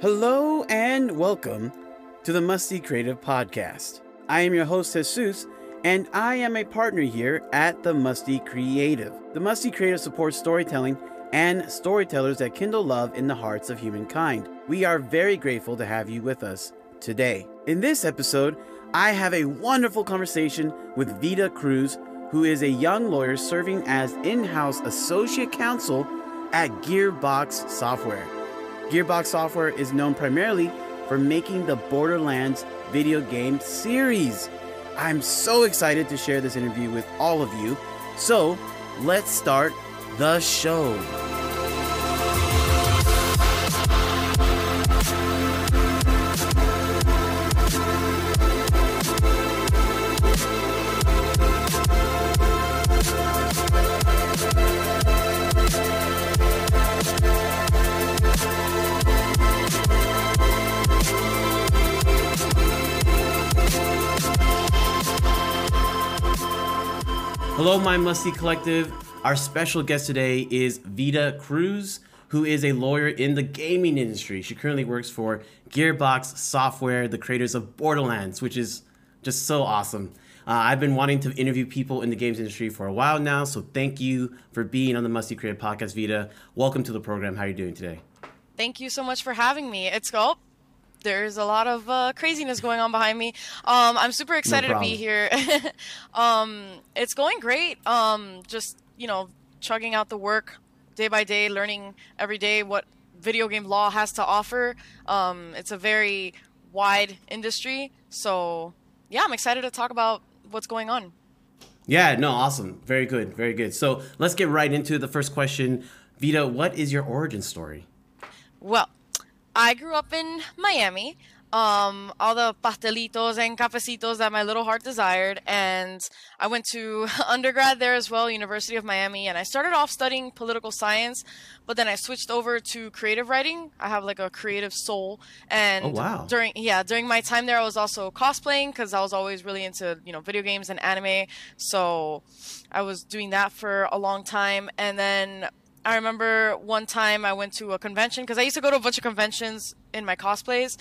Hello and welcome to the Musty Creative Podcast. I am your host, Jesus, and I am a partner here at the Musty Creative. The Musty Creative supports storytelling and storytellers that kindle love in the hearts of humankind. We are very grateful to have you with us today. In this episode, I have a wonderful conversation with Veda Cruz, who is a young lawyer serving as in house associate counsel at Gearbox Software. Gearbox Software is known primarily for making the Borderlands video game series. I'm so excited to share this interview with all of you. So, let's start the show. Hello, my Musty Collective. Our special guest today is Veda Cruz, who is a lawyer in the gaming industry. She currently works for Gearbox Software, the creators of Borderlands, which is just so awesome. Uh, I've been wanting to interview people in the games industry for a while now, so thank you for being on the Musty Creative Podcast, Veda. Welcome to the program. How are you doing today? Thank you so much for having me. It's oh, there's a lot of uh, craziness going on behind me. Um, I'm super excited no to be here. um, it's going great. Um, just you know, chugging out the work day by day, learning every day what video game law has to offer. Um, it's a very wide industry, so yeah, I'm excited to talk about what's going on. Yeah, no, awesome. Very good, very good. So let's get right into the first question. Veda, what is your origin story? Well, I grew up in Miami. Um, all the pastelitos and cafecitos that my little heart desired. And I went to undergrad there as well, University of Miami. And I started off studying political science, but then I switched over to creative writing. I have like a creative soul. And oh, wow. during, yeah, during my time there, I was also cosplaying because I was always really into, you know, video games and anime. So I was doing that for a long time. And then I remember one time I went to a convention because I used to go to a bunch of conventions in my cosplays.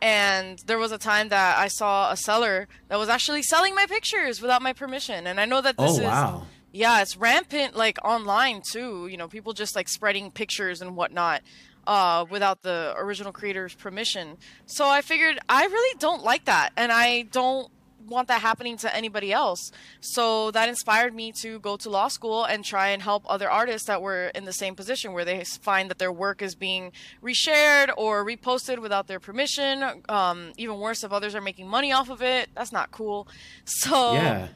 And there was a time that I saw a seller that was actually selling my pictures without my permission. And I know that this oh, wow. is yeah, it's rampant like online too. You know, people just like spreading pictures and whatnot uh, without the original creator's permission. So I figured I really don't like that, and I don't want that happening to anybody else. So that inspired me to go to law school and try and help other artists that were in the same position where they find that their work is being reshared or reposted without their permission. Um, even worse, if others are making money off of it, that's not cool. So yeah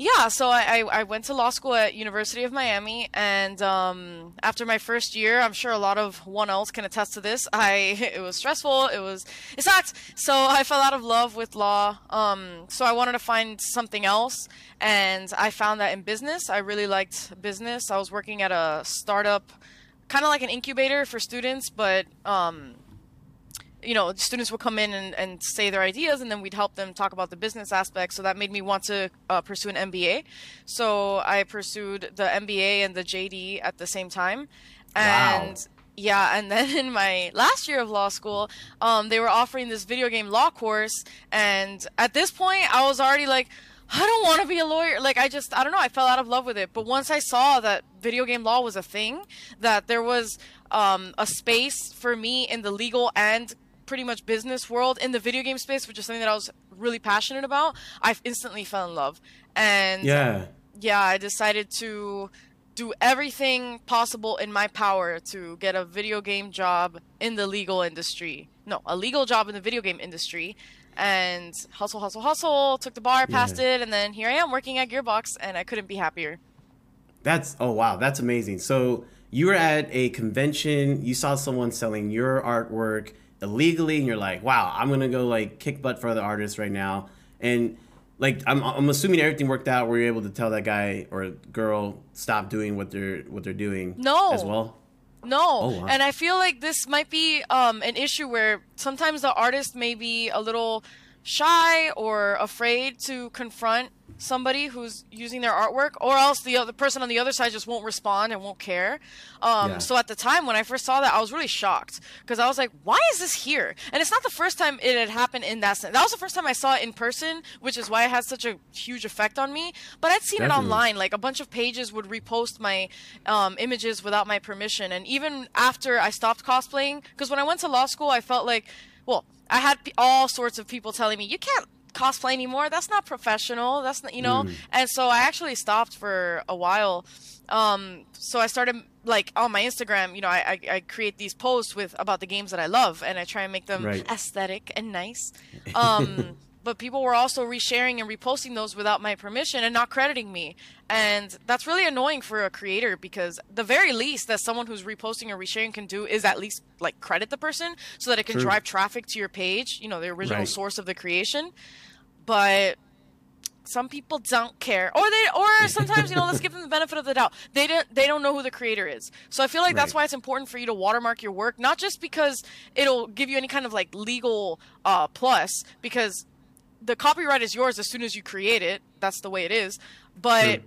yeah, so I, I went to law school at University of Miami, and um, after my first year, I'm sure a lot of one else can attest to this. I it was stressful. It was it sucked. So I fell out of love with law. Um, so I wanted to find something else, and I found that in business, I really liked business. I was working at a startup, kind of like an incubator for students, but um, you know, students would come in and, and say their ideas, and then we'd help them talk about the business aspects. So that made me want to uh, pursue an MBA. So I pursued the MBA and the JD at the same time. And wow. yeah, and then in my last year of law school, um, they were offering this video game law course. And at this point, I was already like, I don't want to be a lawyer. Like, I just, I don't know, I fell out of love with it. But once I saw that video game law was a thing, that there was um, a space for me in the legal and pretty much business world in the video game space, which is something that I was really passionate about, I instantly fell in love. And yeah, yeah, I decided to do everything possible in my power to get a video game job in the legal industry. No, a legal job in the video game industry. And hustle, hustle, hustle, took the bar, passed yeah. it, and then here I am working at Gearbox, and I couldn't be happier. That's, oh wow, that's amazing. So you were at a convention, you saw someone selling your artwork, illegally and you're like, wow, I'm gonna go like kick butt for other artists right now. And like I'm, I'm assuming everything worked out where you're able to tell that guy or girl stop doing what they're what they're doing no as well no oh, wow. and i feel like this might be um, an issue where sometimes the artist may be a little shy or afraid to confront somebody who's using their artwork, or else the other person on the other side just won't respond and won't care. Um, Yeah. So at the time when I first saw that, I was really shocked because I was like, "Why is this here?" And it's not the first time it had happened in that sense. That was the first time I saw it in person, which is why it had such a huge effect on me. But I'd seen Definitely. it online. Like a bunch of pages would repost my um, images without my permission, and even after I stopped cosplaying, because when I went to law school, I felt like, well, I had all sorts of people telling me, "You can't." cosplay anymore. That's not professional. That's not you know? And so i actually stopped for a while. Um so i started like on my instagram you know I, I i create these posts with about the games that i love and i try and make them Right. aesthetic and nice. Um but people were also resharing and reposting those without my permission and not crediting me. And that's really annoying for a creator because the very least that someone who's reposting or resharing can do is at least like credit the person so that it can True. drive traffic to your page you know the original Right. source of the creation. But some people don't care. Or they or sometimes you know let's give them the benefit of the doubt. They don't they don't know who the creator is. So i feel like that's why it's important for you to watermark your work not just because it'll give you any kind of like legal uh plus because the copyright is yours as soon as you create it. That's the way it is. But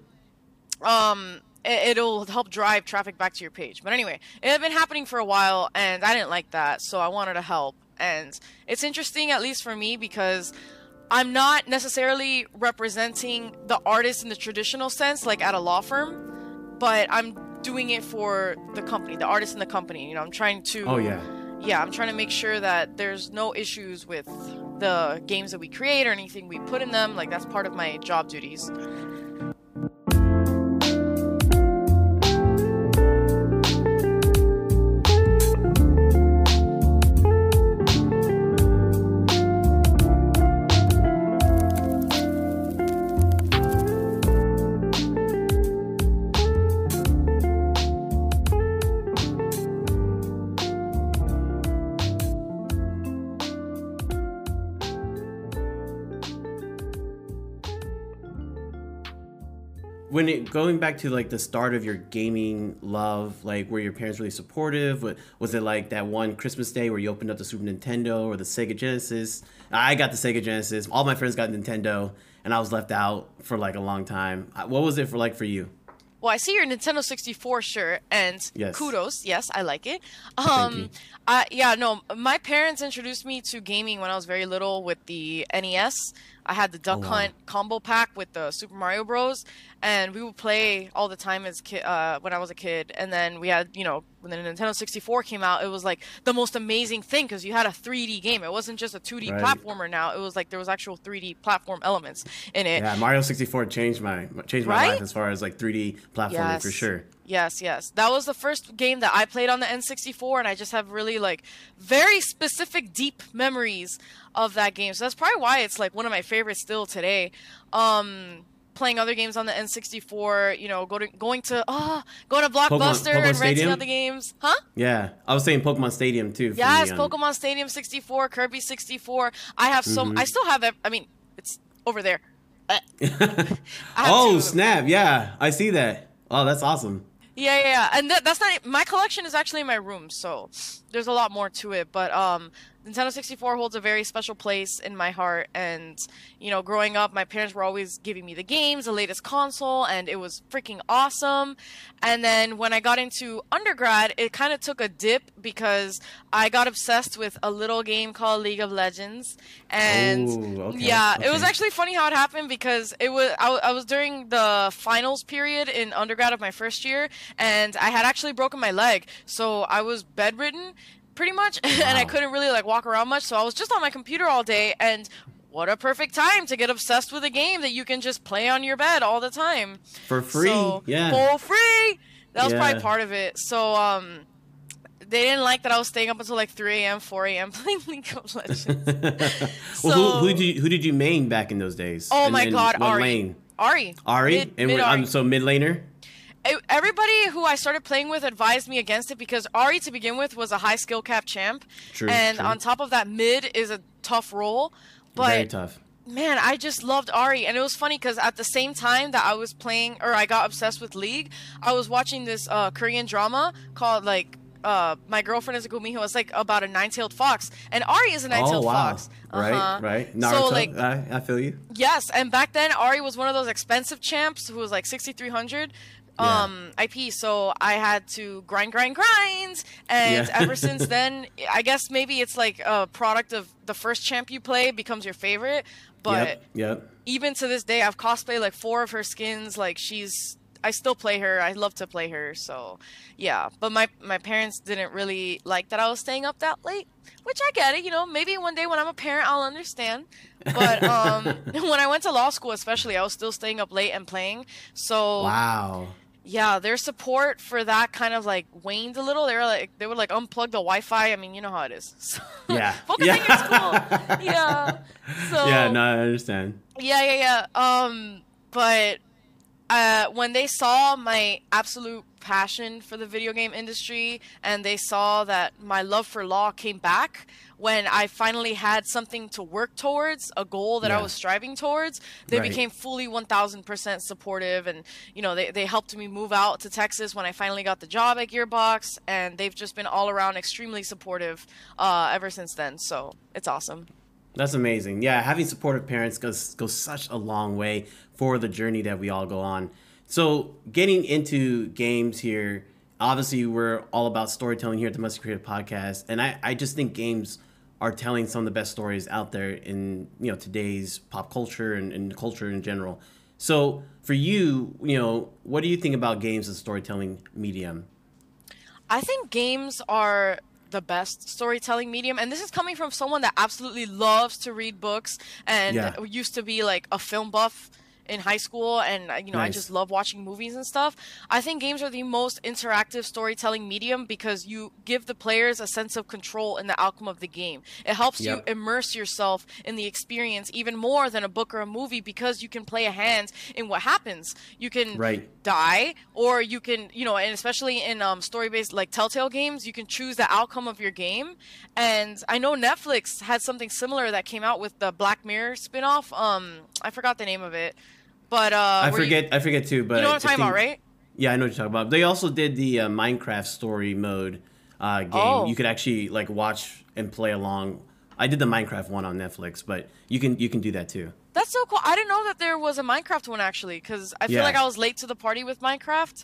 um it- it'll help drive traffic back to your page. But anyway it had been happening for a while and i didn't like that so i wanted to help. And it's interesting at least for me because i'm not necessarily representing the artist in the traditional sense like at a law firm but i'm doing it for the company the artist in the company. You know i'm trying to Oh yeah. yeah, I'm trying to make sure that there's no issues with the games that we create or anything we put in them. Like that's part of my job duties. When it going back to like the start of your gaming love like were your parents really supportive was it like that one christmas day where you opened up the super nintendo or the sega genesis i got the sega genesis all my friends got nintendo and i was left out for like a long time what was it for like for you Well, I see your Nintendo 64 shirt, and Yes. kudos. Yes, I like it. you. Um, I, yeah, no, my parents introduced me to gaming when I was very little with the NES. I had the Duck Oh, wow. Hunt combo pack with the Super Mario Bros. And we would play all the time as ki- uh, when I was a kid. And then we had, you know, when the Nintendo 64 came out, it was like the most amazing thing because you had a 3D game. It wasn't just a 2D Right. platformer. Now it was like there was actual 3D platform elements in it. yeah mario 64 changed my changed my Right? life as far as like 3d platforming for sure Yes, yes. That was the first game that I played on the N64, and I just have really like very specific, deep memories of that game. So that's probably why it's like one of my favorites still today. Um, playing other games on the N64, you know, go to, going to ah, going to Blockbuster Pokemon and renting Stadium? the games, huh? yeah i was saying pokemon stadium too Yes, me, um, Pokemon Stadium 64, Kirby 64. I have some. Mm-hmm. I still have. I mean, it's over there. Oh two snap yeah i see that oh that's awesome Yeah, yeah, yeah. and that, that's not my collection is actually in my room, so there's a lot more to it. But um, Nintendo 64 holds a very special place in my heart, and you know, growing up, my parents were always giving me the games, the latest console, and it was freaking awesome. And then when I got into undergrad, it kind of took a dip because I got obsessed with a little game called League of Legends, and Ooh, okay, yeah, it was actually funny how it happened because it was I, I was during the finals period in undergrad of my first year, and I had actually broken my leg, so I was bedridden pretty much, and I couldn't really like walk around much, so I was just on my computer all day, and what a perfect time to get obsessed with a game that you can just play on your bed all the time for free so, yeah for free. That was Yeah. probably part of it. So um, they didn't like that I was staying up until like 3 a.m., 4 a.m. playing League of Legends. well, who, who did you, who did you main back in those days? Oh And- my God, Ahri. lane? Ahri. Ahri, Mid- and mid we're, Ahri. I'm so mid laner. Everybody who I started playing with advised me against it because Ahri to begin with was a high skill cap champ, True, and true. on top of that, mid is a tough role. But Very tough. man, I just loved Ahri, and it was funny because at the same time that I was playing or I got obsessed with League, I was watching this uh, Korean drama called like uh, my girlfriend is a Gumiho. It's like about a nine-tailed fox, and Ahri is a nine-tailed oh, wow. fox. Right, Uh-huh. right. Naruto. So like I, I feel you. Yes, and back then Ahri was one of those expensive champs who was like 6300 Yeah. um IP, so I had to grind grind grind and Yeah. ever since then I guess maybe it's like a product of the first champ you play becomes your favorite, but yep. Yep. even to this day I've cosplayed like four of her skins like she's I still play her. I love to play her. So, yeah. But my my parents didn't really like that I was staying up that late, which I get it. You know, maybe one day when I'm a parent, I'll understand. But um, when I went to law school, especially, I was still staying up late and playing. So Wow. Yeah, their support for that kind of like waned a little. They were like they would like unplug the Wi-Fi. I mean, you know how it is. So, Yeah. focusing yeah. in school. Yeah. So yeah. No, I understand. yeah, yeah, yeah. Um, but uh, when they saw my absolute passion for the video game industry and they saw that my love for law came back when I finally had something to work towards, a goal that I was striving towards, they Right. became fully 1000% supportive and you know, they they helped me move out to Texas when I finally got the job at Gearbox and they've just been all around extremely supportive uh, ever since then. So, it's awesome. That's amazing. Yeah, having supportive parents goes goes such a long way for the journey that we all go on. So, getting into games here, obviously we're all about storytelling here at the Must Creative Podcast, and I I just think games are telling some of the best stories out there in you know today's pop culture and, and culture in general. So, for you, you know, what do you think about games as a storytelling medium? I think games are the best storytelling medium and this is coming from someone that absolutely loves to read books and Yeah. used to be like a film buff in high school and uh, you know I just love watching movies and stuff. I think games are the most interactive storytelling medium because you give the players a sense of control in the outcome of the game. It helps Yep. you immerse yourself in the experience even more than a book or a movie because you can play a hand in what happens. You can Right. die or you can you know and especially in um, story-based like telltale games you can choose the outcome of your game and i know netflix had something similar that came out with the black mirror spin-off um i forgot the name of it but uh I where you- forget I forget too, but you, know what i'm talking about right Yeah, I know what you're talking about. They also did the uh, Minecraft story mode uh, game. Oh. You could actually like watch and play along. I did the Minecraft one on Netflix, but you can you can do that too. that's so cool i didn't know that there was a minecraft one actually because i feel Yeah. like i was late to the party with minecraft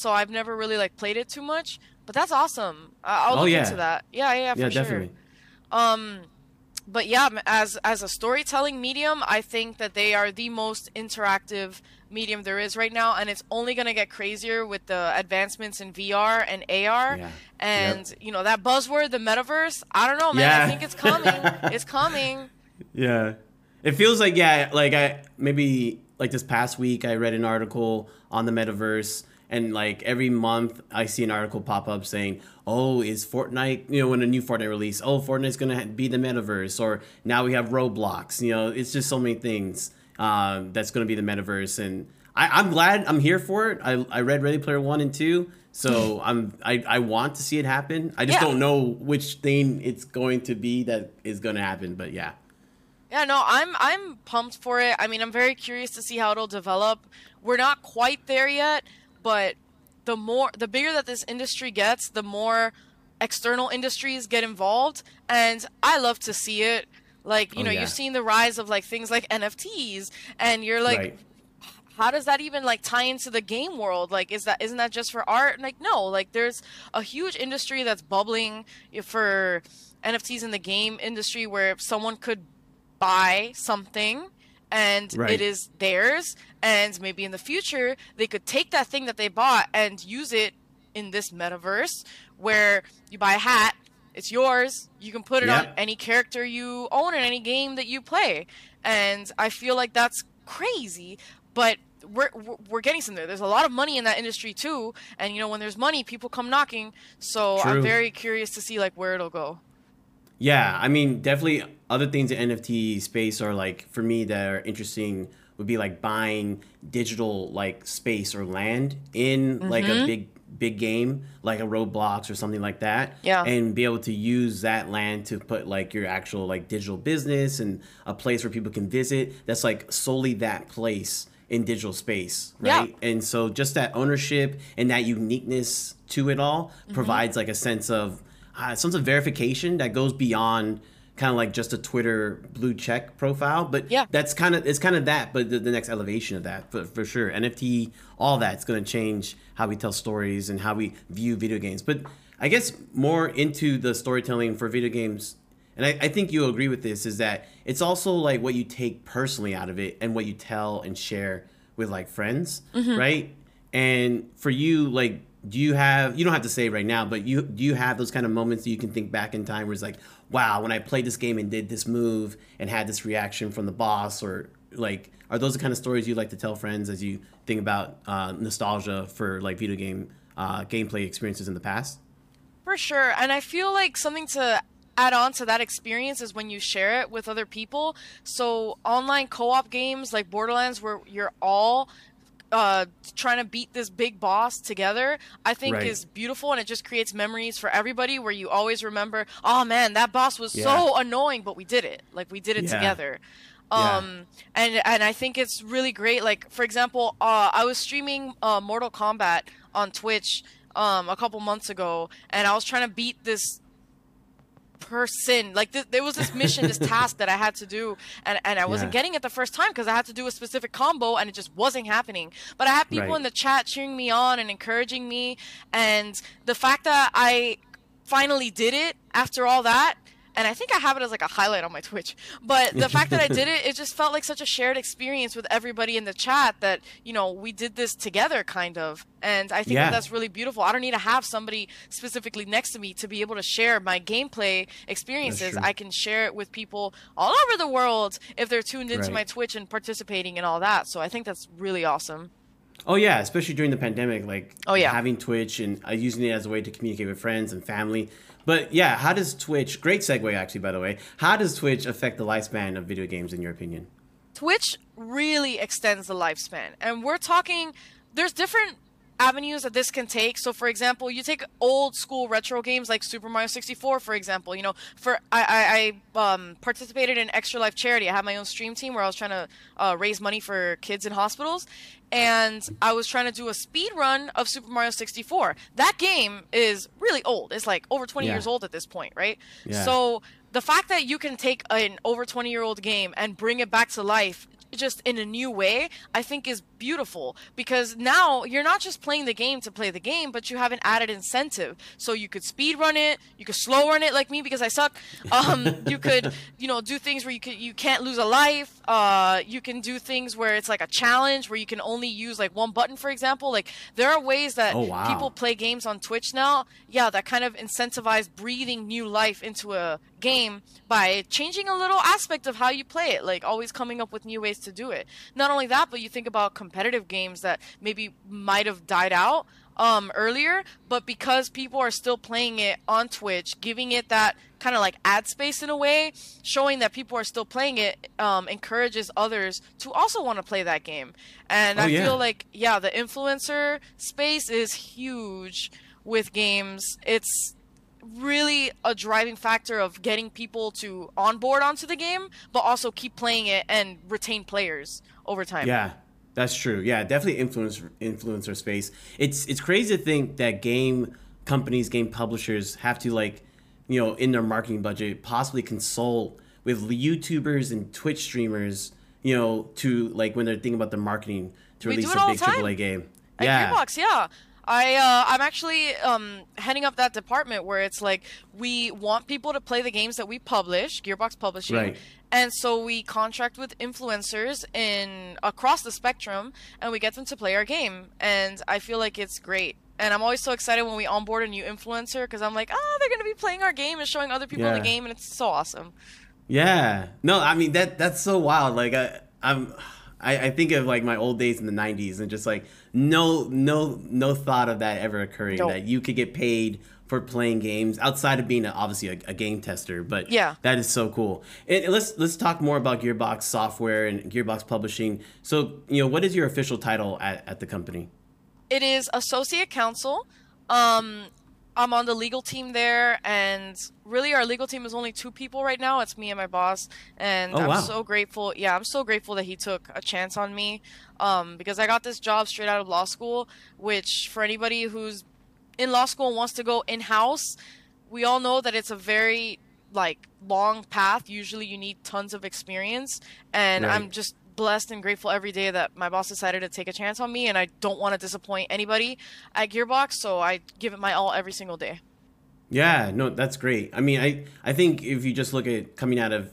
so i've never really like played it too much but that's awesome I- i'll Oh, look yeah. into that yeah yeah, for yeah, sure definitely. Um, but yeah, as as a storytelling medium, I think that they are the most interactive medium there is right now, and it's only gonna get crazier with the advancements in VR and AR. Yeah. And Yep. you know that buzzword, the metaverse. I don't know, man. I think it's coming. it's coming. Yeah. It feels like yeah, like I maybe like this past week I read an article on the metaverse and like every month I see an article pop up saying, "Oh, is Fortnite, you know, when a new Fortnite release, oh, Fortnite's going to be the metaverse or now we have Roblox." You know, it's just so many things um, that's going to be the metaverse and I, I'm glad I'm here for it. I, I read Ready Player One and Two, so I'm I, I want to see it happen. I just Yeah. don't know which thing it's going to be that is going to happen, but yeah. Yeah, no, I'm I'm pumped for it. I mean, I'm very curious to see how it'll develop. We're not quite there yet, but the more the bigger that this industry gets, the more external industries get involved, and I love to see it. Like, you Oh, know, yeah. you've seen the rise of like things like NFTs and you're like right. how does that even like tie into the game world like is that isn't that just for art like no like there's a huge industry that's bubbling for nfts in the game industry where someone could buy something and Right. it is theirs and maybe in the future they could take that thing that they bought and use it in this metaverse where you buy a hat it's yours you can put it on any character you own in any game that you play and i feel like that's crazy but we're, we're- getting somewhere. There's a lot of money in that industry too, and you know when there's money, people come knocking. So I'm very curious to see like where it'll go. Yeah, I mean, definitely other things in NFT space are like for me that are interesting would be like buying digital like space or land in like Mm-hmm. a big big game like a Roblox or something like that. Yeah. And be able to use that land to put like your actual like digital business and a place where people can visit that's like solely that place in digital space, right? Yeah. And so just that ownership and that uniqueness to it all Mm-hmm. provides like a sense of uh, sense of verification that goes beyond kind of like just a Twitter blue check profile. But Yeah. that's kind of it's kind of that, but the, the next elevation of that for, for sure. NFT, all that's going to change how we tell stories and how we view video games. But I guess more into the storytelling for video games and I, I think you'll agree with this is that it's also like what you take personally out of it and what you tell and share with like friends mm-hmm. right and for you like do you have you don't have to say right now but you do you have those kind of moments that you can think back in time where it's like wow when i played this game and did this move and had this reaction from the boss or like are those the kind of stories you like to tell friends as you think about uh, nostalgia for like video game uh, gameplay experiences in the past For sure. And I feel like something to add on to that experience is when you share it with other people. So online co-op games like Borderlands where you're all uh, trying to beat this big boss together, I think Right. is beautiful and it just creates memories for everybody where you always remember, oh man, that boss was Yeah. so annoying, but we did it. Like we did it Yeah. together. Yeah. Um, and and I think it's really great. Like for example, uh, I was streaming uh, Mortal Kombat on Twitch um, a couple months ago, and I was trying to beat this person. Like th- there was this mission, this task that I had to do, and and I wasn't Yeah. getting it the first time because I had to do a specific combo, and it just wasn't happening. But I had people Right. in the chat cheering me on and encouraging me, and the fact that I finally did it after all that and I think I have it as like a highlight on my Twitch. But the fact that I did it, it just felt like such a shared experience with everybody in the chat that, you know, we did this together kind of. And I think Yeah. that that's really beautiful. I don't need to have somebody specifically next to me to be able to share my gameplay experiences. I can share it with people all over the world if they're tuned into Right. my Twitch and participating and all that. So I think that's really awesome. Oh yeah, especially during the pandemic, like Oh, yeah. having Twitch and uh, using it as a way to communicate with friends and family. But yeah, how does Twitch? Great segue, actually, by the way. How does Twitch affect the lifespan of video games, in your opinion? Twitch really extends the lifespan. And we're talking, there's different avenues that this can take. So, for example, you take old school retro games like Super Mario 64, for example. You know, for I, I, I um, participated in Extra Life Charity. I had my own stream team where I was trying to uh, raise money for kids in hospitals. And I was trying to do a speed run of Super Mario 64. That game is really old. It's like over 20 Yeah. years old at this point, right? Yeah. So the fact that you can take an over 20 year old game and bring it back to life just in a new way i think is beautiful. Because now you're not just playing the game to play the game but you have an added incentive. So you could speed run it you could slow run it like me because i suck. Um, you could you know do things where you could you can't lose a life. Uh, you can do things where it's like a challenge where you can only use like one button for example. Like there are ways that Oh, wow. people play games on Twitch now, yeah, that kind of incentivize breathing new life into a game by changing a little aspect of how you play it, like always coming up with new ways to do it. Not only that, but you think about competitive games that maybe might have died out um, earlier, but because people are still playing it on Twitch, giving it that kind of like ad space in a way, showing that people are still playing it, um, encourages others to also want to play that game. And Oh, I yeah. feel like, yeah, the influencer space is huge with games. It's really a driving factor of getting people to onboard onto the game, but also keep playing it and retain players over time. Yeah, that's true. Yeah, definitely influence influencer space. It's it's crazy to think that game companies, game publishers have to like, you know, in their marketing budget, possibly consult with YouTubers and Twitch streamers, you know, to like when they're thinking about their marketing to We release a big the. AAA game. At yeah. Gearbox, yeah. I uh, I'm actually um, heading up that department where it's like we want people to play the games that we publish, Gearbox Publishing, Right. and so we contract with influencers in across the spectrum, and we get them to play our game, and I feel like it's great. And I'm always so excited when we onboard a new influencer because I'm like, oh, they're gonna be playing our game and showing other people Yeah. the game, and it's so awesome. Yeah. No, I mean that that's so wild. Like I, I'm I, I think of like my old days in the '90s and just like no no no thought of that ever occurring Nope. that you could get paid for playing games outside of being a, obviously a, a game tester. But Yeah. that is so cool. And let's let's talk more about Gearbox software and Gearbox publishing. So you know, what is your official title at, at the company? It is associate counsel. Um, I'm on the legal team there, and really, our legal team is only two people right now. It's me and my boss, and Oh, I'm wow. so grateful. Yeah, I'm so grateful that he took a chance on me, um, because I got this job straight out of law school. Which, for anybody who's in law school and wants to go in house, we all know that it's a very like long path. Usually, you need tons of experience, and I'm just blessed and grateful every day that my boss decided to take a chance on me, and I don't want to disappoint anybody at Gearbox, so I give it my all every single day. Yeah, no, that's great. I mean, I I think if you just look at coming out of,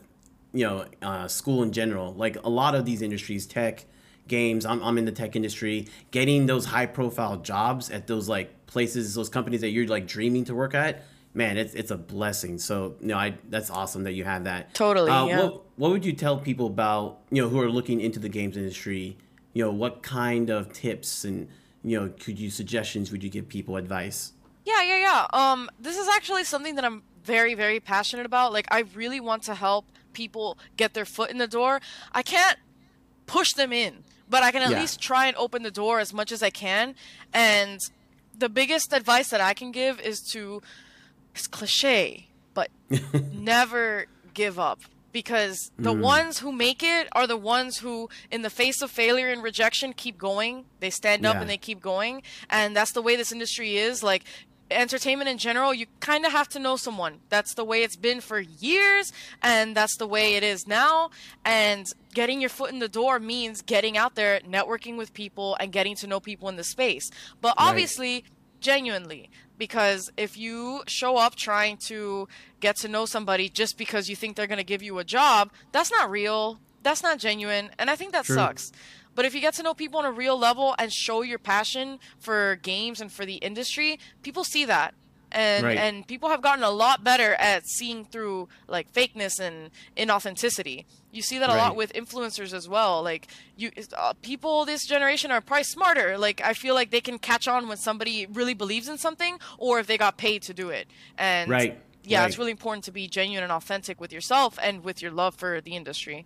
you know, uh, school in general, like a lot of these industries, tech, games. I'm I'm in the tech industry. Getting those high profile jobs at those like places, those companies that you're like dreaming to work at, man, it's it's a blessing. So no, I that's awesome that you have that. Totally, Uh, yeah. What what would you tell people about you know who are looking into the games industry? You know, what kind of tips and you know could you suggestions would you give people advice? Yeah, yeah, yeah. Um, this is actually something that I'm very, very passionate about. Like, I really want to help people get their foot in the door. I can't push them in, but I can at Yeah. least try and open the door as much as I can. And the biggest advice that I can give is to, it's cliche, but never give up. Because the mm. ones who make it are the ones who, in the face of failure and rejection, keep going. They stand up and they keep going. And that's the way this industry is. Like, entertainment in general, you kind of have to know someone. That's the way it's been for years, and that's the way it is now. And getting your foot in the door means getting out there, networking with people, and getting to know people in the space. But Right. obviously, genuinely, because if you show up trying to get to know somebody just because you think they're going to give you a job, that's not real. That's not genuine. And I think that True. sucks. But if you get to know people on a real level and show your passion for games and for the industry, people see that. And Right. and people have gotten a lot better at seeing through like fakeness and inauthenticity. You see that a Right. lot with influencers as well. Like you uh, people this generation are probably smarter. Like I feel like they can catch on when somebody really believes in something or if they got paid to do it. And Right, yeah, it's really important to be genuine and authentic with yourself and with your love for the industry.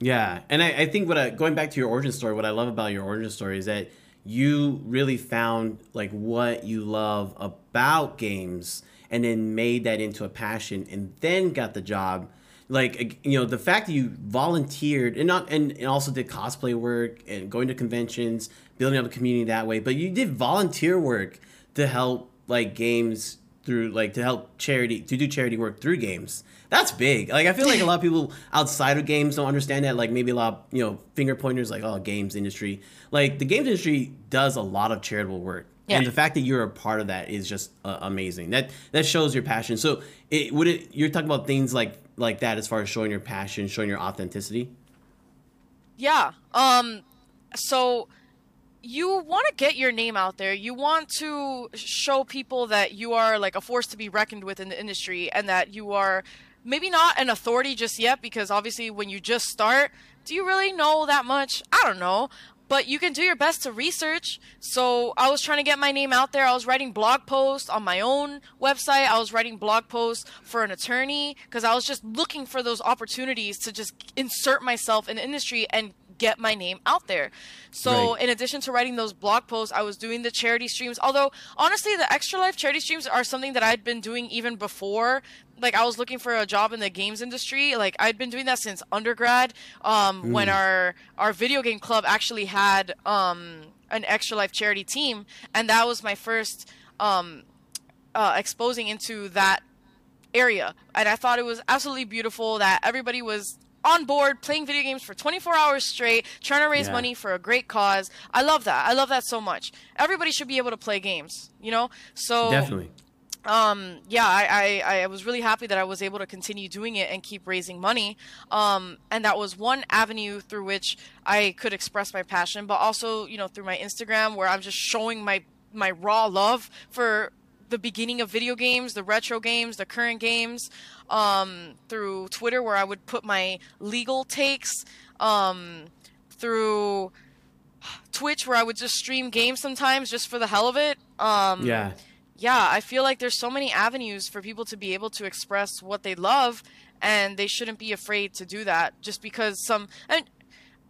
Yeah, and I, I think what I, going back to your origin story, what I love about your origin story is that you really found like what you love about games, and then made that into a passion, and then got the job. Like you know, the fact that you volunteered and not and, and also did cosplay work and going to conventions, building up a community that way, but you did volunteer work to help like games through like to help charity to do charity work through games. That's big. Like i feel like a lot of people outside of games don't understand that. Like maybe a lot of, you know finger pointers like oh games industry. Like the games industry does a lot of charitable work. Yeah. and the fact that you're a part of that is just uh, amazing. That that shows your passion. So it would it you're talking about things like like that as far as showing your passion showing your authenticity? Yeah. Um so you want to get your name out there. You want to show people that you are like a force to be reckoned with in the industry and that you are maybe not an authority just yet because obviously when you just start, do you really know that much? I don't know. But you can do your best to research. So I was trying to get my name out there. I was writing blog posts on my own website. I was writing blog posts for an attorney because I was just looking for those opportunities to just insert myself in the industry and get my name out there. So Right. in addition to writing those blog posts, I was doing the charity streams. Although honestly, the Extra Life charity streams are something that I'd been doing even before. Like I was looking for a job in the games industry. Like I'd been doing that since undergrad. Um, When our our video game club actually had um, an Extra Life charity team, and that was my first um, uh, exposing into that area. And I thought it was absolutely beautiful that everybody was on board playing video games for 24 hours straight, trying to raise Yeah. money for a great cause. I love that. I love that so much. Everybody should be able to play games, you know? So definitely um yeah I, I i was really happy that i was able to continue doing it and keep raising money um and that was one avenue through which i could express my passion but also you know through my instagram where i'm just showing my my raw love for the beginning of video games the retro games the current games um through twitter where i would put my legal takes um through twitch where i would just stream games sometimes just for the hell of it um yeah yeah, I feel like there's so many avenues for people to be able to express what they love, and they shouldn't be afraid to do that just because some. And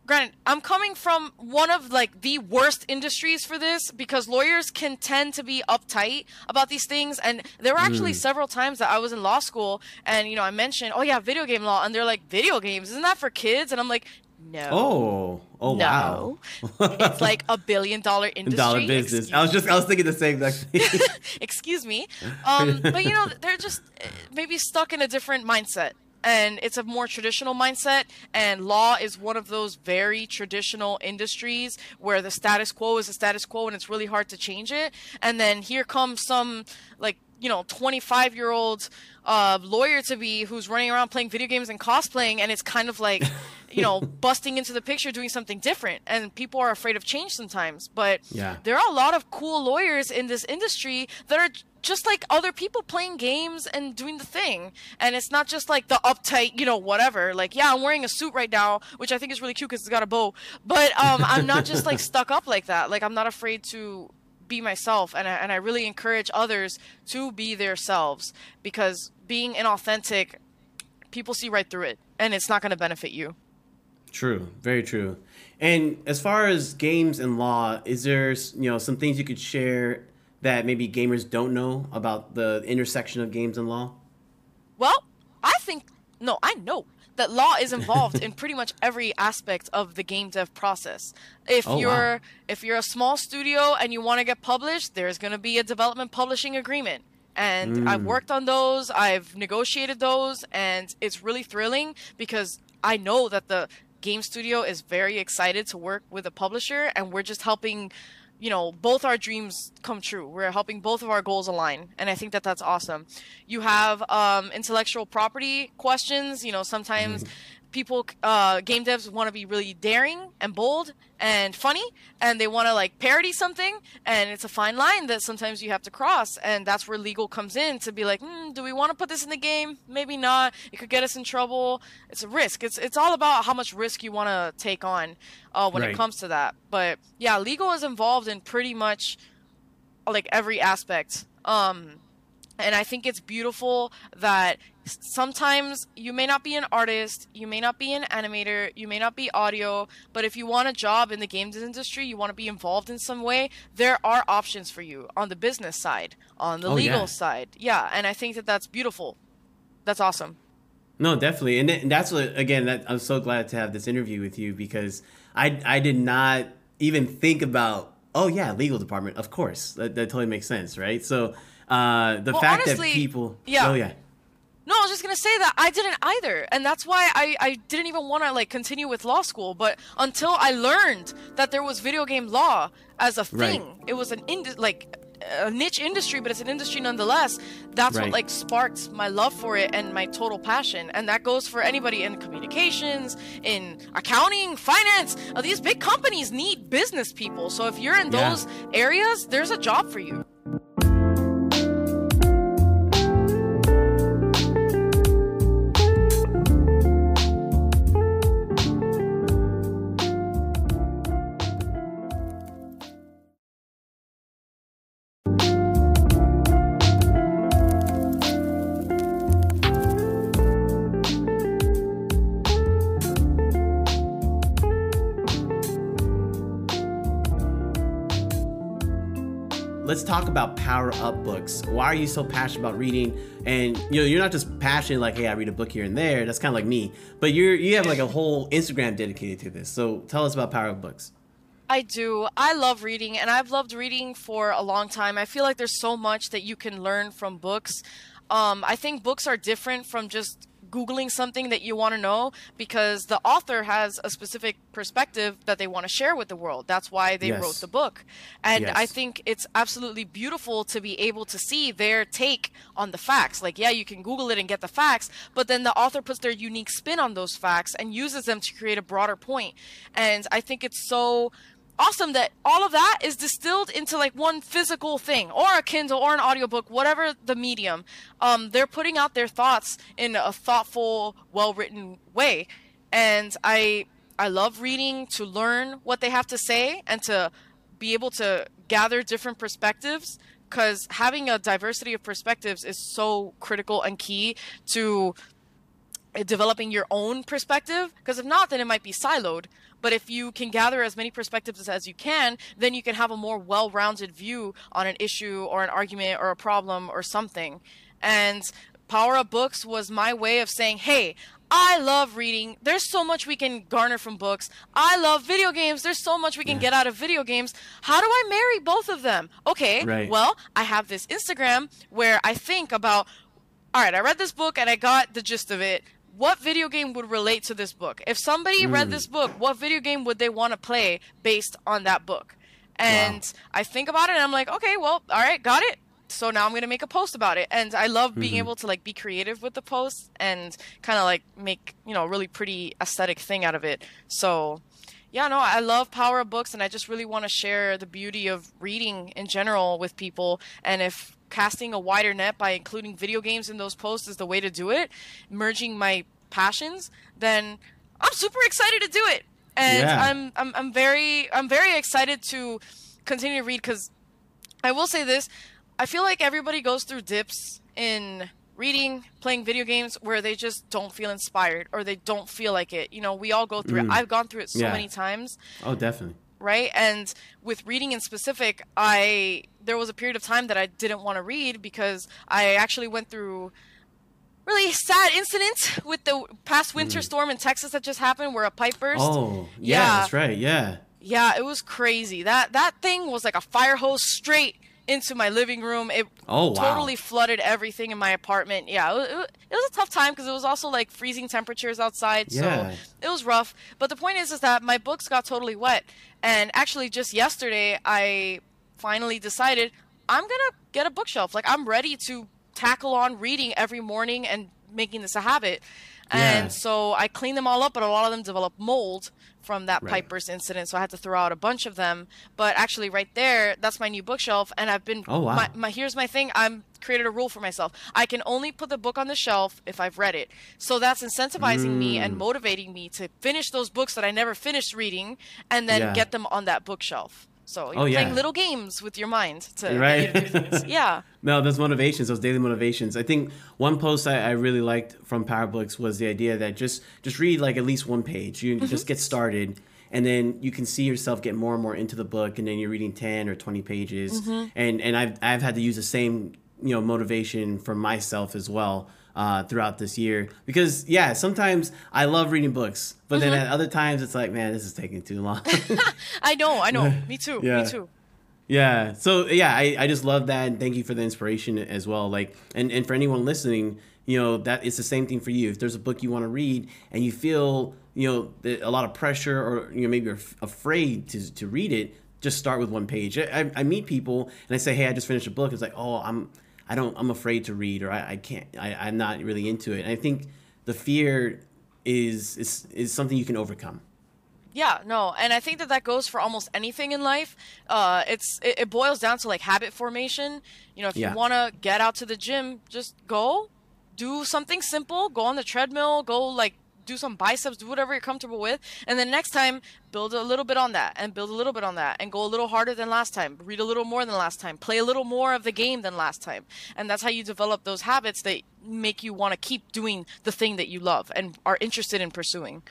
granted, I'm coming from one of like the worst industries for this because lawyers can tend to be uptight about these things. And there were actually mm. several times that I was in law school and, you know, I mentioned, oh yeah, video game law. And they're like, video games, isn't that for kids? And I'm like, no. Oh, oh no. wow. it's like a billion dollar industry. Dollar business. Excuse I was just I was thinking the same exact thing. Excuse me. Um, but you know, they're just eh, maybe stuck in a different mindset and it's a more traditional mindset and law is one of those very traditional industries where the status quo is the status quo and it's really hard to change it. And then here comes some like you know 25 year old uh, lawyer to be who's running around playing video games and cosplaying and it's kind of like you know busting into the picture doing something different. And people are afraid of change sometimes. But yeah. there are a lot of cool lawyers in this industry that are just like other people playing games and doing the thing. And it's not just like the uptight, you know, whatever. Like, yeah, I'm wearing a suit right now, which I think is really cute because it's got a bow. But um, I'm not just like stuck up like that. Like, I'm not afraid to be myself. And I, and I really encourage others to be themselves because being inauthentic, people see right through it and it's not going to benefit you. True, very true. And as far as games and law, is there you know some things you could share that maybe gamers don't know about the intersection of games and law? Well, I think no, I know that law is involved in pretty much every aspect of the game dev process. If oh, you're wow. if you're a small studio and you want to get published, there's going to be a development publishing agreement. And mm. I've worked on those, I've negotiated those, and it's really thrilling because I know that the game studio is very excited to work with a publisher and we're just helping you know both our dreams come true. We're helping both of our goals align and i think that that's awesome. You have um, intellectual property questions you know sometimes mm people uh, game devs want to be really daring and bold and funny and they want to like parody something and it's a fine line that sometimes you have to cross and that's where legal comes in to be like mm, do we want to put this in the game? Maybe not. It could get us in trouble. It's a risk. It's it's all about how much risk you want to take on uh, when right. it comes to that. But yeah legal is involved in pretty much like every aspect. Um and I think it's beautiful that sometimes you may not be an artist, you may not be an animator, you may not be audio, but if you want a job in the games industry, you want to be involved in some way, there are options for you on the business side, on the oh, legal yeah. side. Yeah, and I think that that's beautiful. That's awesome. No, definitely. And, and that's what again, that, I'm so glad to have this interview with you because I I did not even think about oh yeah, legal department. Of course. That, that totally makes sense, right? So uh, the well, fact honestly, that people, yeah. oh yeah. No, I was just gonna say that I didn't either, and that's why I, I didn't even want to like continue with law school. But until I learned that there was video game law as a thing, right. it was an ind- like a niche industry, but it's an industry nonetheless. That's right. what like sparked my love for it and my total passion. And that goes for anybody in communications, in accounting, finance. Uh, these big companies need business people. So if you're in yeah. those areas, there's a job for you. Talk about power up books. Why are you so passionate about reading? And you know, you're not just passionate like, hey, I read a book here and there. That's kind of like me. But you're you have like a whole Instagram dedicated to this. So tell us about power up books. I do. I love reading, and I've loved reading for a long time. I feel like there's so much that you can learn from books. Um, I think books are different from just googling something that you want to know because the author has a specific perspective that they want to share with the world that's why they yes. wrote the book and yes. i think it's absolutely beautiful to be able to see their take on the facts like yeah you can google it and get the facts but then the author puts their unique spin on those facts and uses them to create a broader point and i think it's so awesome that all of that is distilled into like one physical thing or a kindle or an audiobook whatever the medium. Um, they're putting out their thoughts in a thoughtful well written way. And i i love reading to learn what they have to say and to be able to gather different perspectives because having a diversity of perspectives is so critical and key to developing your own perspective because if not then it might be siloed but if you can gather as many perspectives as you can then you can have a more well-rounded view on an issue or an argument or a problem or something and power up books was my way of saying hey I love reading. There's so much we can garner from books. I love video games. There's so much we can yeah. get out of video games. How do I marry both of them? Okay, right. well, I have this Instagram where I think about all right, I read this book and I got the gist of it what video game would relate to this book? If somebody mm. read this book, what video game would they want to play based on that book? And wow. I think about it and I'm like, okay, well, all right, got it. So now I'm going to make a post about it. And I love being mm-hmm. able to like be creative with the posts and kind of like make, you know, a really pretty aesthetic thing out of it. So yeah, no, I love power of books and I just really want to share the beauty of reading in general with people. And if casting a wider net by including video games in those posts is the way to do it, merging my passions, then I'm super excited to do it. And yeah. I'm, I'm I'm very I'm very excited to continue to read cuz I will say this, I feel like everybody goes through dips in reading, playing video games where they just don't feel inspired or they don't feel like it. You know, we all go through mm. it. I've gone through it so yeah. many times. Oh, definitely right? And with reading in specific, I there was a period of time that I didn't want to read because I actually went through really sad incident with the past winter mm. storm in Texas that just happened where a pipe burst. Oh, yeah, yeah, that's right. Yeah. Yeah, it was crazy. That that thing was like a fire hose straight into my living room. It oh, wow. totally flooded everything in my apartment. Yeah, it, it, it was a tough time because it was also like freezing temperatures outside. Yeah. So it was rough. But the point is, is that my books got totally wet. And actually, just yesterday, I finally decided I'm gonna get a bookshelf. Like I'm ready to tackle on reading every morning and making this a habit. And yeah. so I cleaned them all up, but a lot of them developed mold from that right. pipe burst incident. So I had to throw out a bunch of them. But actually, right there, that's my new bookshelf. And I've been. Oh, wow. My, my, here's my thing I'm created a rule for myself. I can only put the book on the shelf if I've read it. So that's incentivizing mm. me and mm. motivating me to finish those books that I never finished reading and then yeah. get them on that bookshelf. So you're oh, yeah. playing little games with your mind to right. yeah. No, those motivations, those daily motivations. I think one post I, I, really liked from Power Books was the idea that just just read like at least one page. You mm-hmm. just get started and then you can see yourself get more and more into the book and then you're reading 10 or 20 pages. Mm-hmm. And and I've I've had to use the same, you know, motivation for myself as well uh, throughout this year. Because yeah sometimes i love reading books but mm-hmm. then at other times it's like man this is taking too long. I know i know. Me too yeah. me too. Yeah. So yeah I, I just love that and thank you for the inspiration as well. Like and, and for anyone listening you know that it's the same thing for you. If there's a book you want to read and you feel you know a lot of pressure or you know maybe you're afraid to, to read it just start with one page. I, I meet people and i say hey i just finished a book. It's like oh i'm I don't I'm afraid to read or I, I can't I, I'm not really into it. And I think the fear is is is something you can overcome. Yeah, no, and I think that that goes for almost anything in life. Uh, it's it, it boils down to like habit formation. You know, if yeah. you want to get out to the gym, just go, do something simple, go on the treadmill, go like do some biceps, do whatever you're comfortable with, and then next time build a little bit on that and build a little bit on that and go a little harder than last time, read a little more than last time, play a little more of the game than last time. And that's how you develop those habits that make you want to keep doing the thing that you love and are interested in pursuing.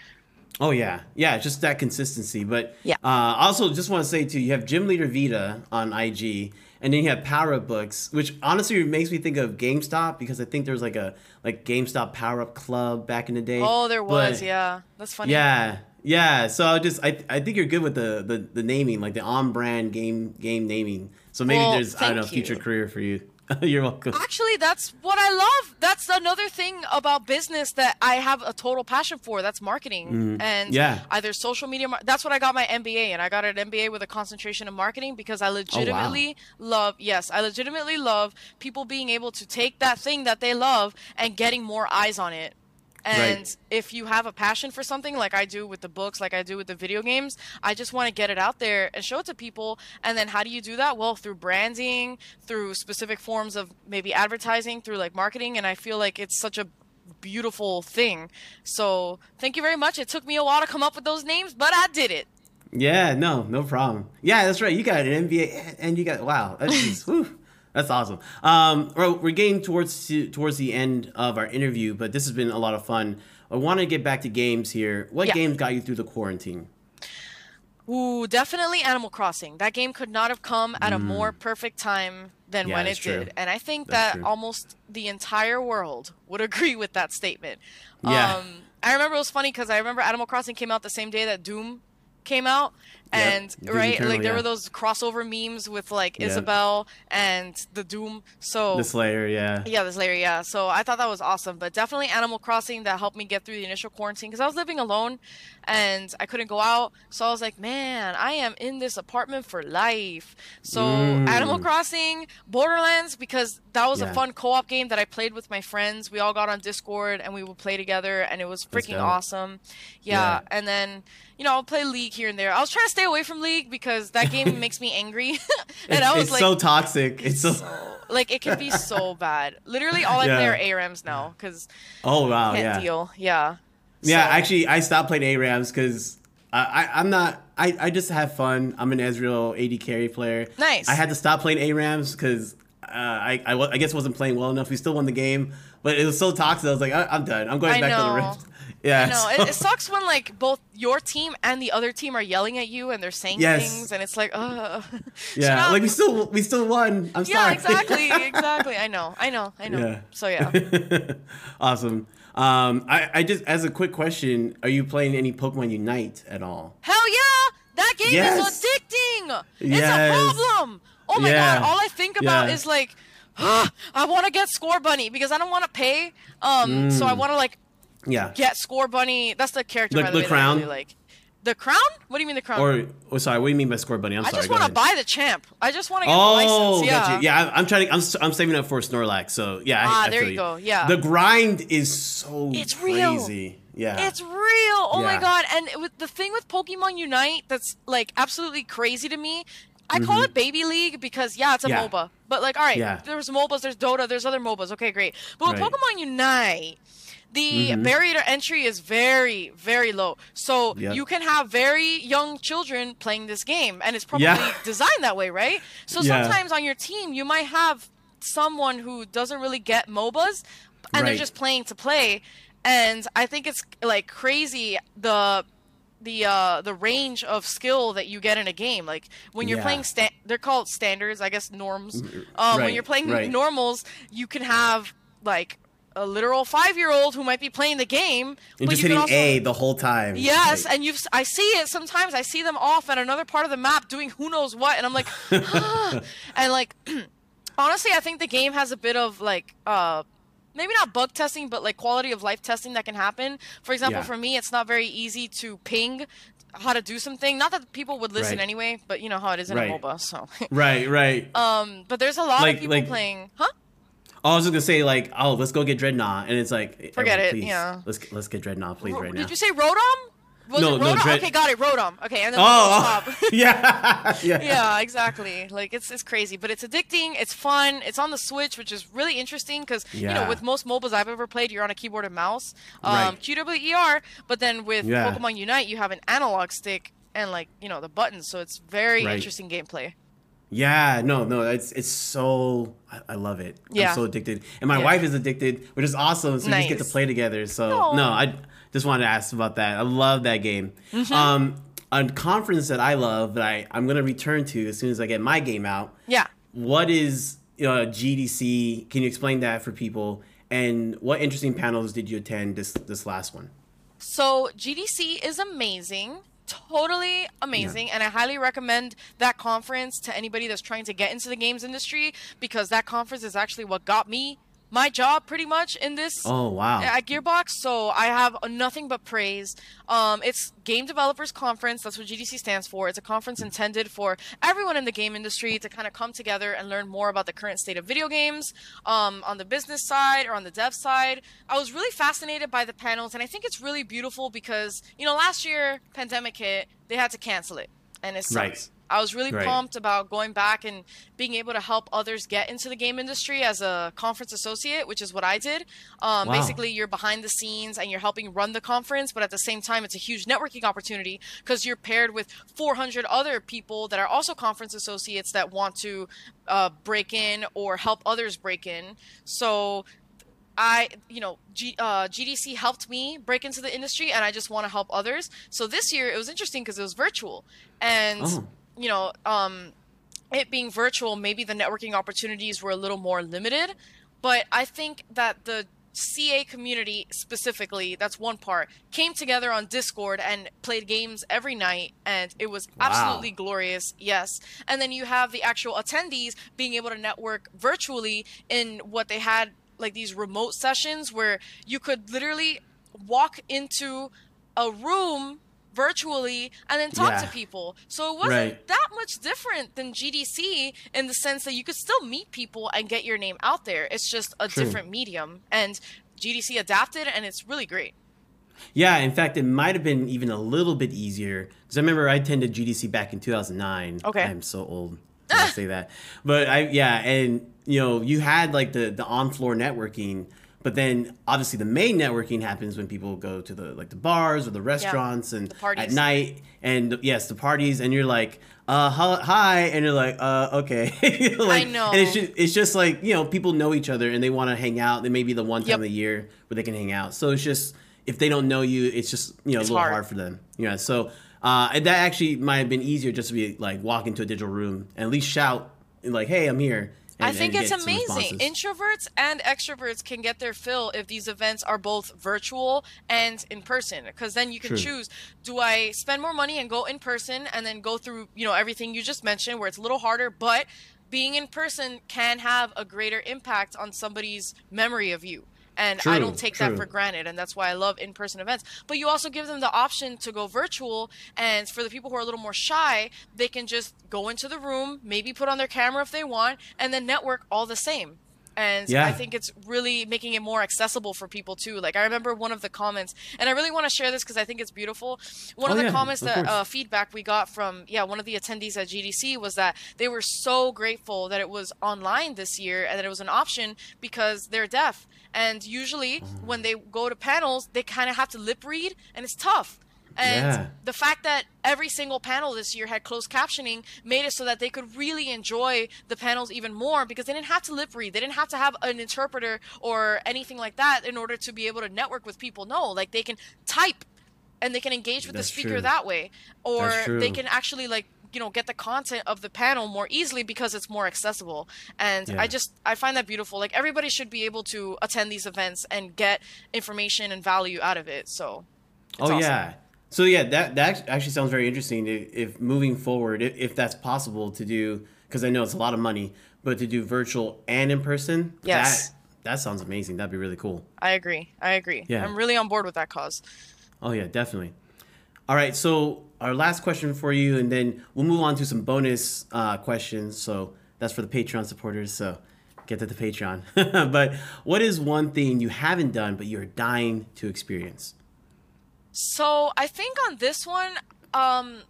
Oh yeah, yeah, just that consistency. But yeah, uh, also just want to say too, you have Gym Leader Veda on IG, and then you have Power Up Books, which honestly makes me think of GameStop because I think there's like a like GameStop Power Up Club back in the day. Oh, there was, but, yeah. That's funny. Yeah, yeah. So I just I, I think you're good with the, the the naming, like the on brand game game naming. So maybe well, there's I don't know you. future career for you. You're welcome. Actually, that's what I love. That's another thing about business that I have a total passion for. That's marketing mm. and yeah. either social media. That's what I got my MBA, and I got an MBA with a concentration in marketing because I legitimately oh, wow. love. Yes, I legitimately love people being able to take that thing that they love and getting more eyes on it and right. if you have a passion for something like I do with the books, like I do with the video games, I just want to get it out there and show it to people. And then how do you do that? Well, through branding, through specific forms of maybe advertising, through like marketing. And I feel like it's such a beautiful thing. So thank you very much. It took me a while to come up with those names, but I did it. Yeah, no, no problem. Yeah, that's right. You got an MBA and you got wow. That's just, That's awesome. Um, well, we're getting towards towards the end of our interview, but this has been a lot of fun. I want to get back to games here. What Yeah. games got you through the quarantine? Ooh, definitely Animal Crossing. That game could not have come at a more perfect time than Mm. Yeah, when it true. did. And I think That's that true. almost the entire world would agree with that statement. Yeah. Um, I remember it was funny because I remember Animal Crossing came out the same day that Doom came out. And Doom right, Eternal, like there yeah. were those crossover memes with like Yeah. Isabelle and the Doom. So The Slayer, yeah. yeah, this layer, yeah. So I thought that was awesome, but definitely Animal Crossing that helped me get through the initial quarantine because I was living alone and I couldn't go out. So I was like, man, I am in this apartment for life. So Mm. Animal Crossing, Borderlands, because that was Yeah. a fun co-op game that I played with my friends. We all got on Discord and we would play together, and it was freaking awesome. Yeah, Yeah. and then. You know, I'll play League here and there. I was trying to stay away from League because that game makes me angry, and It's, I was it's like, so toxic. It's so. so like it can be so bad. Literally, all I play Yeah. are ARAMs now because Oh wow, can't yeah. deal. Yeah. Yeah, So- actually, I stopped playing ARAMs because I, I, I'm not. I, I just have fun. I'm an Ezreal AD carry player. Nice. I had to stop playing ARAMs because uh, I, I, I guess wasn't playing well enough. We still won the game, but it was so toxic. I was like, I, I'm done. I'm going I back to the know. Rift. Yeah. No, it, it sucks when like both your team and the other team are yelling at you and they're saying Yes. things, and it's like, uh. shut yeah, like we still we still won. I'm Yeah, sorry. exactly, exactly. I know, I know, I know. Yeah. So yeah. awesome. Um, I, I just as a quick question, are you playing any Pokemon Unite at all? Hell yeah! That game Yes. is addicting. It's Yes. a problem. Oh my Yeah. god! All I think about Yeah. is like, I want to get Scorbunny because I don't want to pay. Um, so I Mm. want to like Yeah. get Scorbunny. That's the character. The- by the, the way, I crown? really like. The crown? What do you mean the crown? Or oh, sorry, what do you mean by Scorbunny? I'm I sorry. just want to buy the champ. I just want to get Oh, the license. Yeah. Yeah, I- I'm trying to. I'm, I'm saving up for Snorlax. So yeah. Ah, I there feel you go, yeah. The grind is so It's real. crazy. Yeah. It's real. Oh my god! And with the thing with Pokemon Unite that's like absolutely crazy to me. I call Mhm. it Baby League because yeah, it's a Yeah. MOBA. But like, all right, Yeah. there's MOBAs, there's Dota, there's other MOBAs. Okay, great. But with Right. Pokemon Unite, the Mhm. barrier to entry is very, very low. So Yep. you can have very young children playing this game, and it's probably Yeah. designed that way, right? So Yeah. sometimes on your team, you might have someone who doesn't really get MOBAs, and they're just playing to play. And I think it's like crazy the the uh the range of skill that you get in a game like when you're Yeah. playing sta- they're called standards i guess norms um when you're playing right. normals you can have like a literal five year old who might be playing the game but just you hitting also A the whole time. Yes, Like, and you've I see it sometimes. I see them off at another part of the map doing who knows what, and I'm like, ah. and like, honestly, I think the game has a bit of like, uh, maybe not bug testing, but like quality of life testing that can happen. For example, Yeah. for me, it's not very easy to ping how to do something. Not that people would listen Right. anyway, but you know how it is in Right. a MOBA. So, right, right. um, but there's a lot Like- of people like- playing, huh? Oh, I was just gonna say like, oh, let's go get Drednaw, and it's like, Forget everyone, it, Please, yeah. Let's let's get Drednaw, please, Ro- right now. Did you say Rotom? Was No, it no, Rotom? Dread- Okay, got it. Rotom. Okay, and then Oh, stop. oh. yeah, yeah, yeah, exactly. Like it's it's crazy, but it's addicting. It's fun. It's on the Switch, which is really interesting because you know with most MOBAs I've ever played, you're on a keyboard and mouse, um, Right. QWER. But then with Yeah. Pokemon Unite, you have an analog stick and like you know the buttons, so it's very Right. interesting gameplay. Yeah, no, no, it's it's so I, I love it. Yeah. I'm so addicted, and my Yeah. wife is addicted, which is awesome. So we just get to play together. So Aw. no, I just wanted to ask about that. I love that game. Mm-hmm. Um, a conference that I love that I I'm gonna return to as soon as I get my game out. Yeah. What is uh, GDC? Can you explain that for people? And what interesting panels did you attend this this last one? So GDC is amazing, totally amazing, and I highly recommend that conference to anybody that's trying to get into the games industry because that conference is actually what got me my job pretty much in this Oh wow! at Gearbox, so I have nothing but praise. Um, it's Game Developers Conference. That's what GDC stands for. It's a conference intended for everyone in the game industry to kind of come together and learn more about the current state of video games um, on the business side or on the dev side. I was really fascinated by the panels, and I think it's really beautiful because you know last year pandemic hit, they had to cancel it, and it's. Right. I was really pumped about going back and being able to help others get into the game industry as a conference associate, which is what I did. Um, Wow. Basically, you're behind the scenes and you're helping run the conference, but at the same time, it's a huge networking opportunity because you're paired with 400 other people that are also conference associates that want to uh, break in or help others break in. So I, you know, G, uh, GDC helped me break into the industry, and I just want to help others. So this year it was interesting because it was virtual, and Oh. You know, um, it being virtual, maybe the networking opportunities were a little more limited. But I think that the CA community specifically, that's one part, came together on Discord and played games every night, and it was Wow. absolutely glorious. Yes. And then you have the actual attendees being able to network virtually in what they had like these remote sessions where you could literally walk into a room virtually and then talk to people. So it wasn't Right. that much different than GDC in the sense that you could still meet people and get your name out there. It's just a True. different medium and GDC adapted and it's really great. Yeah, in fact, it might have been even a little bit easier because I remember I attended GDC back in 2009. Okay. I'm so old. I say that, but I yeah, and you know, you had like the the on floor networking, but then obviously the main networking happens when people go to the like the bars or the restaurants and the at night, and yes, the parties, and you're like. Uh hi- hi, and you're like, uh, okay. like, I know. And it's just, it's just like you know, people know each other and they want to hang out. They may be the one time Yep. of the year where they can hang out. So it's just if they don't know you, it's just you know It's a little hard. hard. for them. Yeah. So uh, and that actually might have been easier just to be like walk into a digital room and at least shout like, "Hey, I'm here." I think it's amazing. Introverts and extroverts can get their fill if these events are both virtual and in person. Because then you can True. choose: do I spend more money and go in person and then go through, you know, everything you just mentioned, where it's a little harder, but being in person can have a greater impact on somebody's memory of you. And I don't take true. that for granted, and that's why I love in-person events. But you also give them the option to go virtual, and for the people who are a little more shy, they can just go into the room, maybe put on their camera if they want, and then network all the same. And Yeah. I think it's really making it more accessible for people too. Like I remember one of the comments, and I really want to share this because I think it's beautiful. One Oh, of the yeah, comments of that uh, feedback we got from yeah one of the attendees at GDC was that they were so grateful that it was online this year and that it was an option because they're deaf. And usually Mm. when they go to panels, they kind of have to lip read, and it's tough. And Yeah. the fact that every single panel this year had closed captioning made it so that they could really enjoy the panels even more because they didn't have to lip read. They didn't have to have an interpreter or anything like that in order to be able to network with people. No, like they can type and they can engage with That's the speaker true. that way. Or they can actually like you know get the content of the panel more easily because it's more accessible and Yeah. i just i find that beautiful like everybody should be able to attend these events and get information and value out of it so it's oh awesome. yeah. So yeah, that that actually sounds very interesting. If, if moving forward, if, if that's possible to do, because I know it's a lot of money, but to do virtual and in person, Yes. that that sounds amazing. That'd be really cool. I agree. I agree. Yeah. I'm really on board with that cause. Oh yeah, definitely. All right, so our last question for you, and then we'll move on to some bonus uh, questions. So that's for the Patreon supporters. So get to the Patreon. but what is one thing you haven't done but you're dying to experience? So I think on this one, um,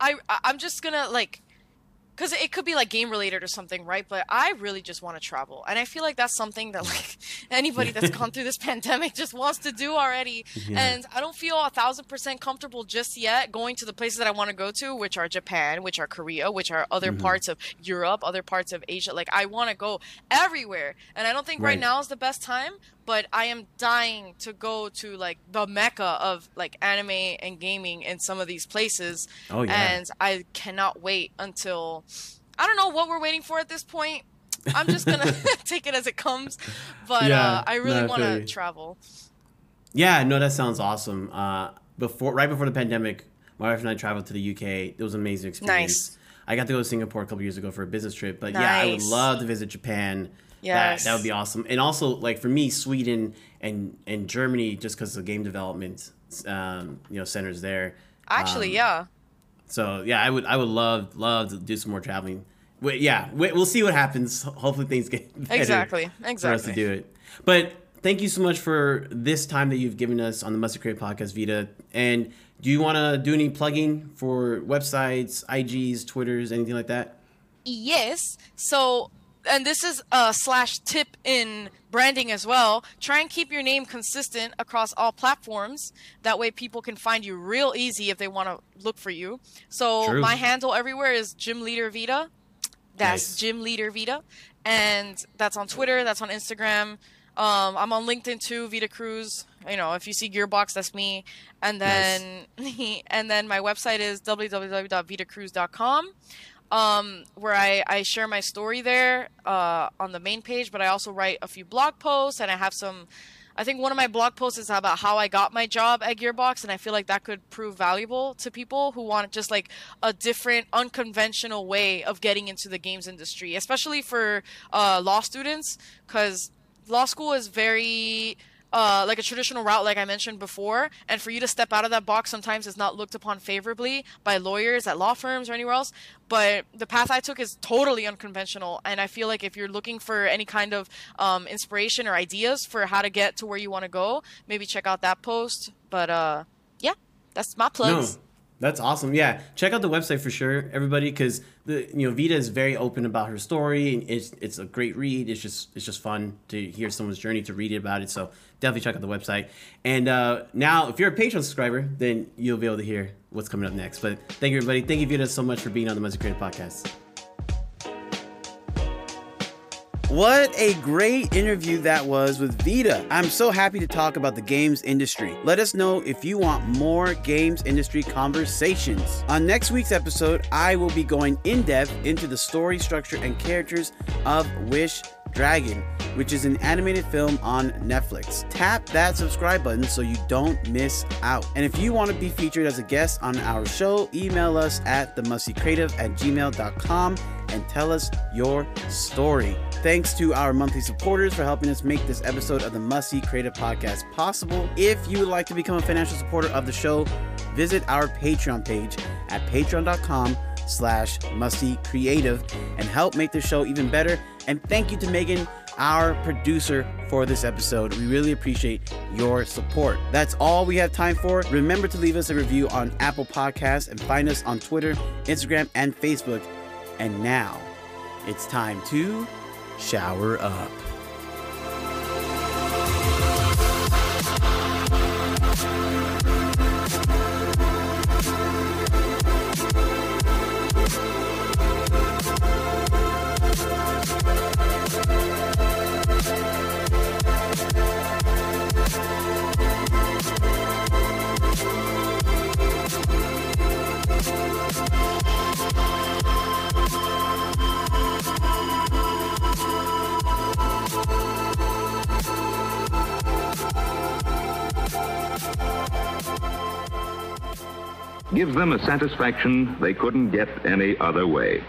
I I'm just gonna like, cause it could be like game related or something, right? But I really just want to travel, and I feel like that's something that like anybody that's gone through this pandemic just wants to do already. Yeah. And I don't feel a thousand percent comfortable just yet going to the places that I want to go to, which are Japan, which are Korea, which are other Mm-hmm. parts of Europe, other parts of Asia. Like I want to go everywhere, and I don't think right Right. now is the best time but I am dying to go to like the mecca of like anime and gaming in some of these places. Oh, yeah. And I cannot wait until I don't know what we're waiting for at this point. I'm just gonna take it as it comes, but Yeah, uh, I really want to travel. Yeah, no, that sounds awesome. Uh, before, right before the pandemic, my wife and I traveled to the UK. It was an amazing experience. Nice. I got to go to Singapore a couple years ago for a business trip, but yeah, I would love to visit Japan. Yes. that, that would be awesome. And also, like for me, Sweden and and Germany, just because of game development, um, you know, centers there. Actually, Um, yeah. So yeah, I would I would love love to do some more traveling. Wait, yeah, we, we'll see what happens. Hopefully things get better Exactly. for us to do it. But thank thank you so much for this time that you've given us on the Musty Creative podcast, Veda. And do you want to do any plugging for websites, IGs, Twitters, anything like that? Yes. So and this is a slash tip in branding as well. Try and keep your name consistent across all platforms. That way, people can find you real easy if they want to look for you. So True. my handle everywhere is Gym Leader Veda. That's nice. Gym Leader Veda, and that's on Twitter. That's on Instagram. Um, I'm on LinkedIn too, Veda Cruz. You know, if you see Gearbox, that's me. And then, nice. and then my website is www.vedacruz.com um, where I, I share my story there uh, on the main page, but I also write a few blog posts and I have some. I think one of my blog posts is about how I got my job at Gearbox, and I feel like that could prove valuable to people who want just like a different, unconventional way of getting into the games industry, especially for uh, law students, because law school is very uh, like a traditional route, like I mentioned before, and for you to step out of that box sometimes is not looked upon favorably by lawyers at law firms or anywhere else. But the path I took is totally unconventional, and I feel like if you're looking for any kind of um, inspiration or ideas for how to get to where you want to go, maybe check out that post. But uh, yeah, that's my plugs. No. That's awesome. Yeah, check out the website for sure, everybody, because the you know Veda is very open about her story, and it's it's a great read. It's just it's just fun to hear someone's journey to read about it. So definitely check out the website. And uh, now, if you're a Patreon subscriber, then you'll be able to hear what's coming up next. But thank you, everybody. Thank you, Veda, so much for being on the Musty Creative Podcast. What a great interview that was with Veda. I'm so happy to talk about the games industry. Let us know if you want more games industry conversations. On next week's episode, I will be going in depth into the story, structure, and characters of Wish Dragon, which is an animated film on Netflix. Tap that subscribe button so you don't miss out. And if you want to be featured as a guest on our show, email us at themustycreative at gmail.com and tell us your story. Thanks to our monthly supporters for helping us make this episode of the Musty Creative Podcast possible. If you would like to become a financial supporter of the show, visit our Patreon page at patreon.com slash creative and help make the show even better and thank you to Megan, our producer for this episode. We really appreciate your support. That's all we have time for. Remember to leave us a review on Apple Podcasts and find us on Twitter, Instagram, and Facebook. And now it's time to shower up. Them a satisfaction they couldn't get any other way.